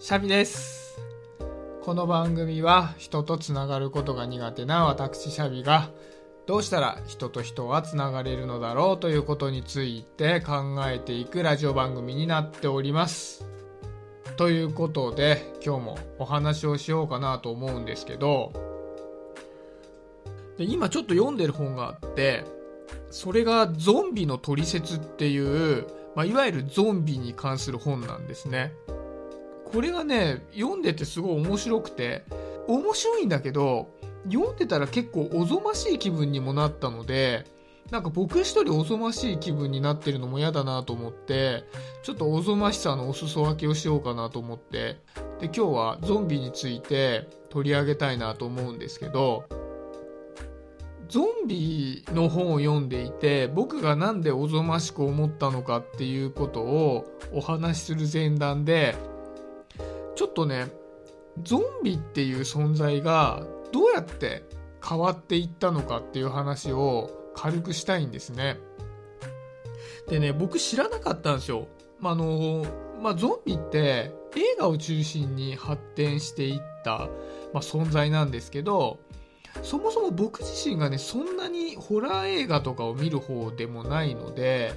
シャビですこの番組は人とつながることが苦手な私シャビがどうしたら人と人はつながれるのだろうということについて考えていくラジオ番組になっております。ということで今日もお話をしようかなと思うんですけどで今ちょっと読んでる本があってそれがゾンビのトリセツっていう、まあ、いわゆるゾンビに関する本なんですね。これがね読んでてすごい面白くて面白いんだけど読んでたら結構おぞましい気分にもなったのでなんか僕一人おぞましい気分になってるのも嫌だなと思ってちょっとおぞましさのお裾分けをしようかなと思ってで今日はゾンビについて取り上げたいなと思うんですけどゾンビの本を読んでいて僕が何でおぞましく思ったのかっていうことをお話しする前段でちょっとねゾンビっていう存在がどうやって変わっていったのかっていう話を軽くしたいんですね。でね僕知らなかったんですよ。まあのまあ、ゾンビって映画を中心に発展していった、まあ、存在なんですけどそもそも僕自身がねそんなにホラー映画とかを見る方でもないので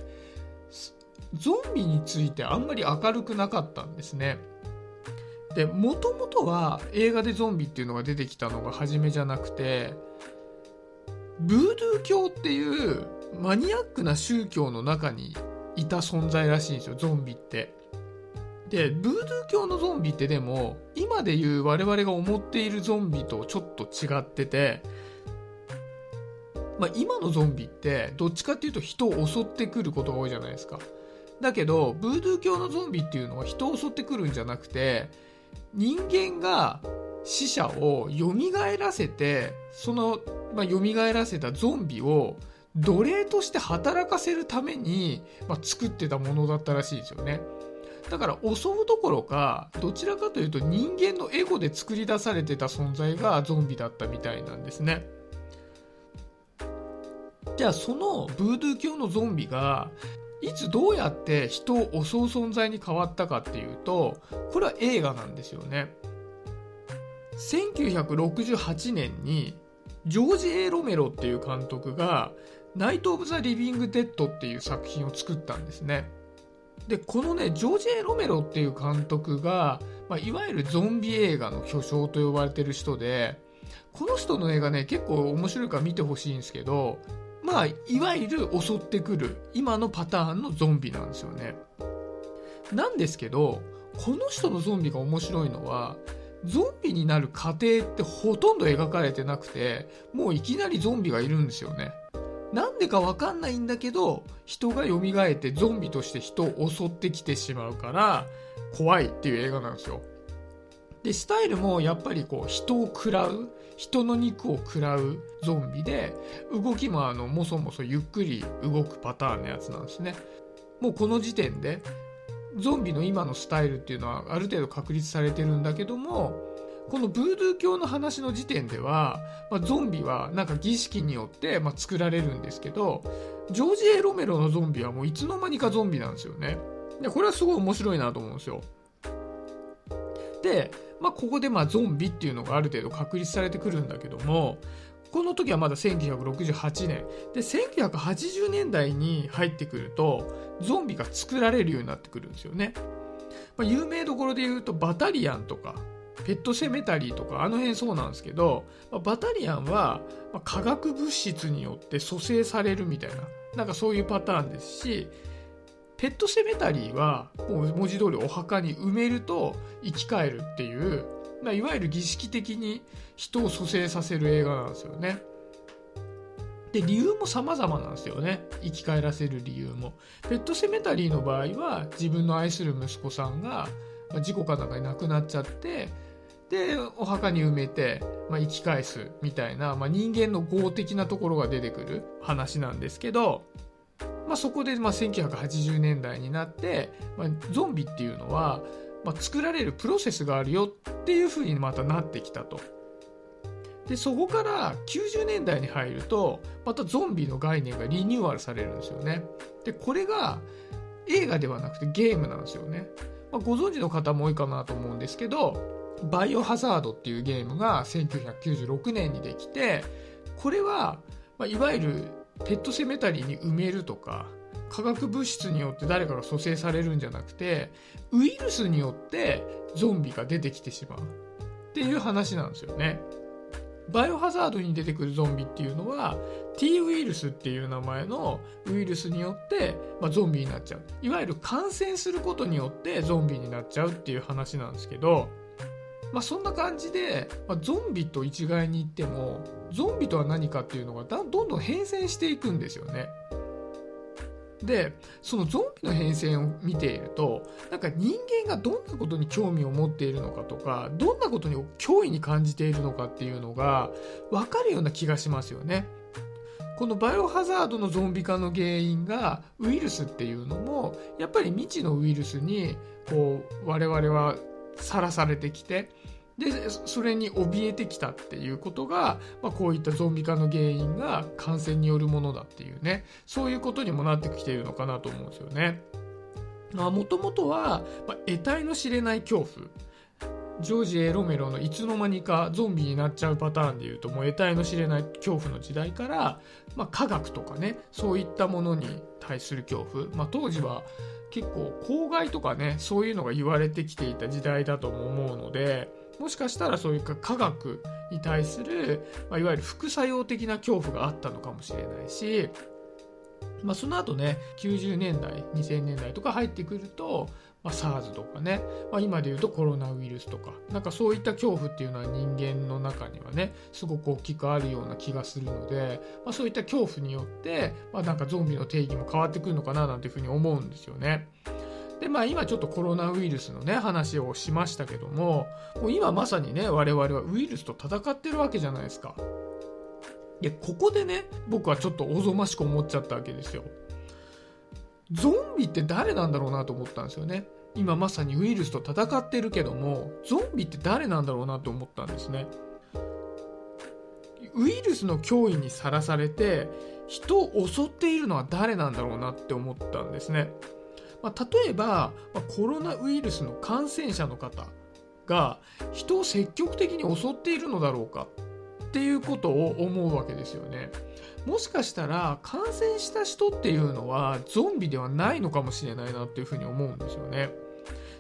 ゾンビについてあんまり明るくなかったんですね。でもともとは映画でゾンビっていうのが出てきたのが初めじゃなくてブードゥー教っていうマニアックな宗教の中にいた存在らしいんですよゾンビって。でブードゥー教のゾンビってでも今でいう我々が思っているゾンビとちょっと違っててまあ、今のゾンビってどっちかっていうと人を襲ってくることが多いじゃないですか。だけどブードゥー教のゾンビっていうのは人を襲ってくるんじゃなくて人間が死者を蘇らせてその、まあ、蘇らせたゾンビを奴隷として働かせるために、まあ、作ってたものだったらしいですよね。だから襲うどころかどちらかというと人間のエゴで作り出されてた存在がゾンビだったみたいなんですね。じゃあそのブードゥー教のゾンビがいつどうやって人を襲う存在に変わったかっていうとこれは映画なんですよね。1968年にジョージ・エロメロっていう監督が「ナイト・オブ・ザ・リビング・デッド」っていう作品を作ったんですね。でこのねジョージ・エロメロっていう監督が、まあ、いわゆるゾンビ映画の巨匠と呼ばれてる人でこの人の映画ね結構面白いから見てほしいんですけどまあ、いわゆる襲ってくる今のパターンのゾンビなんですよね。なんですけど、この人のゾンビが面白いのは、ゾンビになる過程ってほとんど描かれてなくて、もういきなりゾンビがいるんですよね。なんでかわかんないんだけど、人が蘇ってゾンビとして人を襲ってきてしまうから、怖いっていう映画なんですよ。で、スタイルもやっぱりこう人を食らう、人の肉を食らうゾンビで動きもあのもそもそゆっくり動くパターンのやつなんですね。もうこの時点でゾンビの今のスタイルっていうのはある程度確立されてるんだけどもこのブードゥー教の話の時点では、まあ、ゾンビはなんか儀式によって、まあ、作られるんですけどジョージ・エロメロのゾンビはもういつの間にかゾンビなんですよね。でこれはすごい面白いなと思うんですよ。でまあ、ここでまあゾンビっていうのがある程度確立されてくるんだけどもこの時はまだ1968年。で1980年代に入ってくるとゾンビが作られるようになってくるんですよね、まあ、有名どころで言うとバタリアンとかペットセメタリーとかあの辺そうなんですけど、まあ、バタリアンは化学物質によって蘇生されるみたいななんかそういうパターンですしペットセメタリーはもう文字通りお墓に埋めると生き返るっていう、まあ、いわゆる儀式的に人を蘇生させる映画なんですよね。で理由も様々なんですよね生き返らせる理由もペットセメタリーの場合は自分の愛する息子さんが事故かなんかに亡くなっちゃってでお墓に埋めて、まあ、生き返すみたいな、まあ、人間の業的なところが出てくる話なんですけどまあ、そこでまあ1980年代になって、まあ、ゾンビっていうのは、まあ、作られるプロセスがあるよっていうふうにまたなってきたと。でそこから90年代に入るとまたゾンビの概念がリニューアルされるんですよね。でこれが映画ではなくてゲームなんですよね。まあ、ご存知の方も多いかなと思うんですけどバイオハザードっていうゲームが1996年にできてこれは、まあ、いわゆるペットセメタリーに埋めるとか化学物質によって誰かが蘇生されるんじゃなくてウイルスによってゾンビが出てきてしまうっていう話なんですよね。バイオハザードに出てくるゾンビっていうのは T ウイルスっていう名前のウイルスによって、まあ、ゾンビになっちゃういわゆる感染することによってゾンビになっちゃうっていう話なんですけどまあ、そんな感じで、まあ、ゾンビと一概に言ってもゾンビとは何かっていうのがどんどん変遷していくんですよね。でそのゾンビの変遷を見ているとなんか人間がどんなことに興味を持っているのかとかどんなことに脅威に感じているのかっていうのが分かるような気がしますよね。このバイオハザードのゾンビ化の原因がウイルスっていうのもやっぱり未知のウイルスにこう我々はさらされてきてでそれに怯えてきたっていうことが、まあ、こういったゾンビ化の原因が感染によるものだっていうねそういうことにもなってきているのかなと思うんですよね。もともとは、まあ、得体の知れない恐怖ジョージ・エロメロのいつの間にかゾンビになっちゃうパターンでいうともう得体の知れない恐怖の時代から、まあ、科学とかねそういったものに対する恐怖、まあ、当時は結構公害とかねそういうのが言われてきていた時代だとも思うのでもしかしたらそういうか科学に対する、まあ、いわゆる副作用的な恐怖があったのかもしれないし、まあ、その後ね90年代2000年代とか入ってくると、まあ、SARS とかね、まあ、今で言うとコロナウイルスとかなんかそういった恐怖っていうのは人間の中にはねすごく大きくあるような気がするので、まあ、そういった恐怖によって、まあ、なんかゾンビの定義も変わってくるのかななんていうふうに思うんですよね。で、まあ今ちょっとコロナウイルスのね、話をしましたけども、もう今まさにね、我々はウイルスと戦ってるわけじゃないですか。で、ここでね、僕はちょっとおぞましく思っちゃったわけですよ。ゾンビって誰なんだろうなと思ったんですよね。今まさにウイルスと戦ってるけども、ゾンビって誰なんだろうなと思ったんですね。ウイルスの脅威にさらされて、人を襲っているのは誰なんだろうなって思ったんですね。まあ、例えば、まあ、コロナウイルスの感染者の方が人を積極的に襲っているのだろうかっていうことを思うわけですよね。もしかしたら感染した人っていうのはゾンビではないのかもしれないなっていうふうに思うんですよね。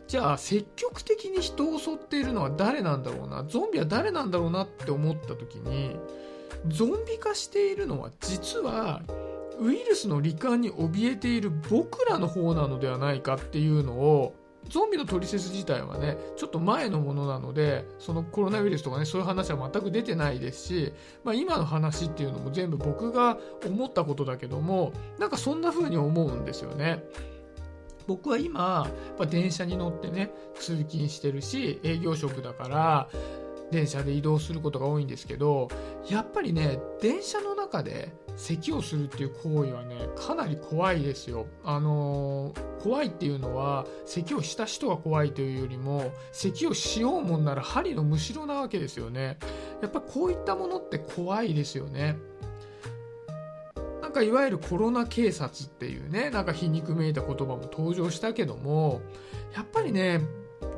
じゃあ積極的に人を襲っているのは誰なんだろうな？ゾンビは誰なんだろうなって思った時にゾンビ化しているのは実はウイルスの罹患に怯えている僕らの方なのではないかっていうのをゾンビのトリセツ自体はねちょっと前のものなのでそのコロナウイルスとかねそういう話は全く出てないですし、まあ、今の話っていうのも全部僕が思ったことだけどもなんかそんな風に思うんですよね。僕は今、や電車に乗ってね通勤してるし営業職だから電車で移動することが多いんですけどやっぱりね電車の中で咳をするっていう行為はねかなり怖いですよ。あのー、怖いっていうのは咳をした人が怖いというよりも咳をしようもんなら針のむしろなわけですよね。やっぱこういったものって怖いですよね。なんかいわゆるコロナ警察っていうねなんか皮肉めいた言葉も登場したけどもやっぱりね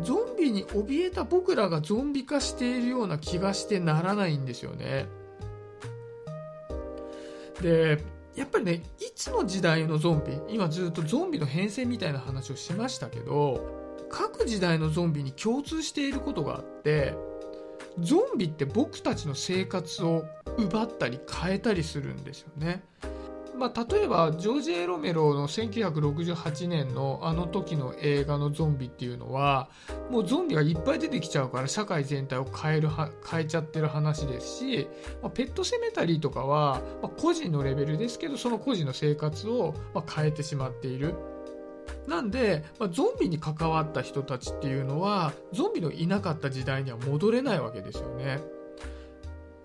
ゾンビに怯えた僕らがゾンビ化しているような気がしてならないんですよね。でやっぱりねいつの時代のゾンビ今ずっとゾンビの変遷みたいな話をしましたけど各時代のゾンビに共通していることがあってゾンビって僕たちの生活を奪ったり変えたりするんですよね。まあ、例えばジョージ・エロメロの1968年のあの時の映画のゾンビっていうのはもうゾンビがいっぱい出てきちゃうから社会全体を変える変えちゃってる話ですし、まあ、ペットセメタリーとかは、まあ、個人のレベルですけどその個人の生活をま変えてしまっている。なんで、まあ、ゾンビに関わった人たちっていうのはゾンビのいなかった時代には戻れないわけですよね。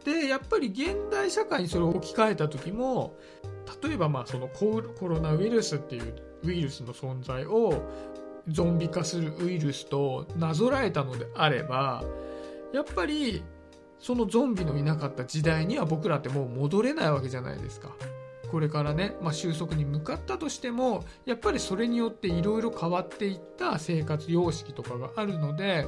でやっぱり現代社会にそれを置き換えた時も例えばまあそのコロナウイルスっていうウイルスの存在をゾンビ化するウイルスとなぞらえたのであればやっぱりそのゾンビのいなかった時代には僕らってもう戻れないわけじゃないですか。これからね、まあ、収束に向かったとしてもやっぱりそれによっていろいろ変わっていった生活様式とかがあるので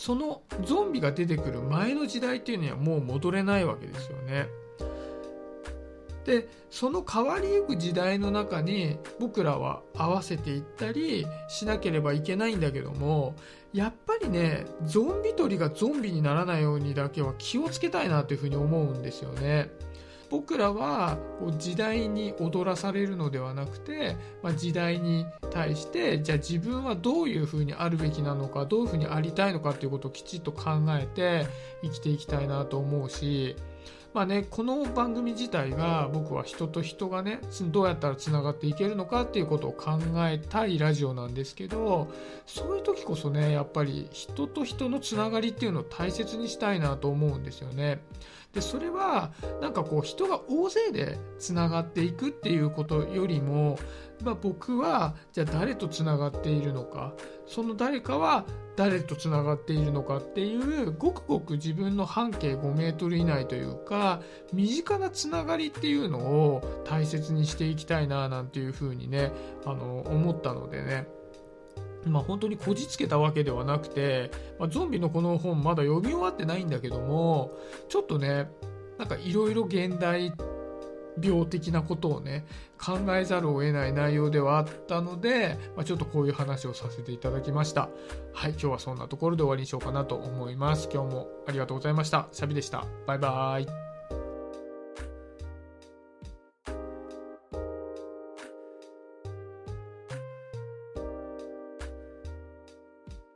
そのゾンビが出てくる前の時代っていうのはもう戻れないわけですよね。でその変わりゆく時代の中に僕らは合わせていったりしなければいけないんだけどもやっぱりねゾンビ取りがゾンビにならないようにだけは気をつけたいなというふうに思うんですよね。僕らは時代に踊らされるのではなくて、まあ、時代に対してじゃあ自分はどういうふうにあるべきなのかどういうふうにありたいのかっていうことをきちっと考えて生きていきたいなと思うしまあね、この番組自体が僕は人と人がねどうやったらつながっていけるのかっていうことを考えたいラジオなんですけどそういう時こそねやっぱり人と人のつながりっていうのを大切にしたいなと思うんですよね。でそれはなんかこう人が大勢でつながっていくっていうことよりも、まあ、僕はじゃあ誰とつながっているのかその誰かは誰とつながっているのかっていうごくごく自分の半径5メートル以内というか身近なつながりっていうのを大切にしていきたいななんていうふうにねあの思ったのでね。まあ、本当にこじつけたわけではなくて、まあ、ゾンビのこの本まだ読み終わってないんだけどもちょっとねなんかいろいろ現代病的なことをね考えざるを得ない内容ではあったので、まあ、ちょっとこういう話をさせていただきました。はい今日はそんなところで終わりにしようかなと思います。今日もありがとうございました。シャビでした。バイバーイ。